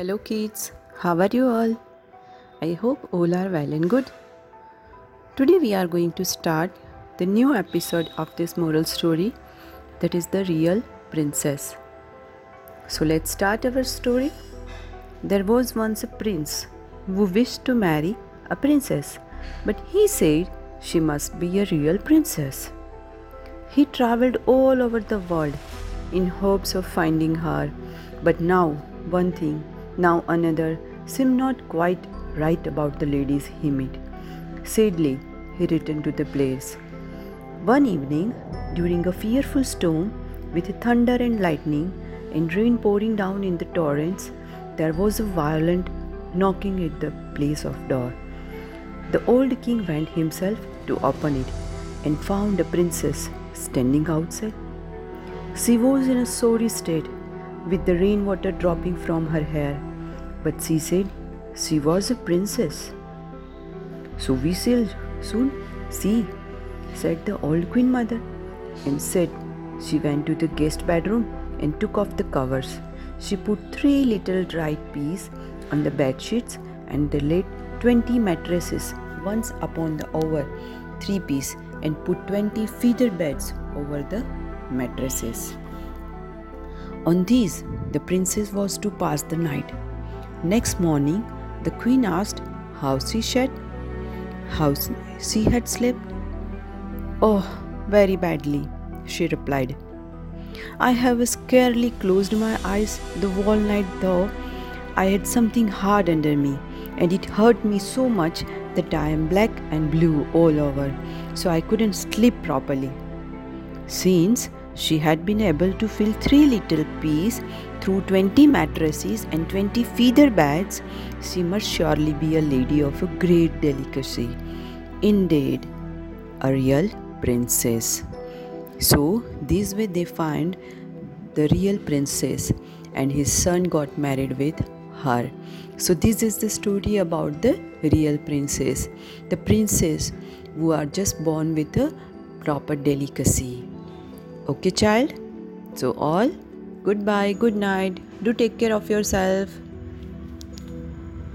Hello, kids. How are you all? I hope all are well and good. Today, we are going to start the new episode of this moral story that is The Real Princess. So, let's start our story. There was once a prince who wished to marry a princess, but he said she must be a real princess. He traveled all over the world in hopes of finding her, but now one thing, now another seemed not quite right about the ladies he met. Sadly, he returned to the place. One evening, during a fearful storm, with thunder and lightning and rain pouring down in the torrents, there was a violent knocking at the place of door. The old king went himself to open it and found a princess standing outside. She was in a sorry state, with the rainwater dropping from her hair, but she said she was a princess. So we shall soon see, said the old queen mother, and said she went to the guest bedroom and took off the covers. She put three little dried peas on the bed sheets and they laid twenty mattresses once upon the over three peas and put 20 feather beds over the mattresses. On these, the princess was to pass the night. Next morning, the queen asked how she shed, how she had slept. Oh, very badly, she replied. I have scarcely closed my eyes the whole night, though I had something hard under me, and it hurt me so much that I am black and blue all over, so I couldn't sleep properly. Since she had been able to fill three little peas through 20 mattresses and 20 feather beds, she must surely be a lady of a great delicacy. Indeed, a real princess. So, this way they find the real princess, and his son got married with her. So, this is the story about the real princess. The princess who are just born with a proper delicacy. Okay, child? So, all goodbye, good night. Do take care of yourself.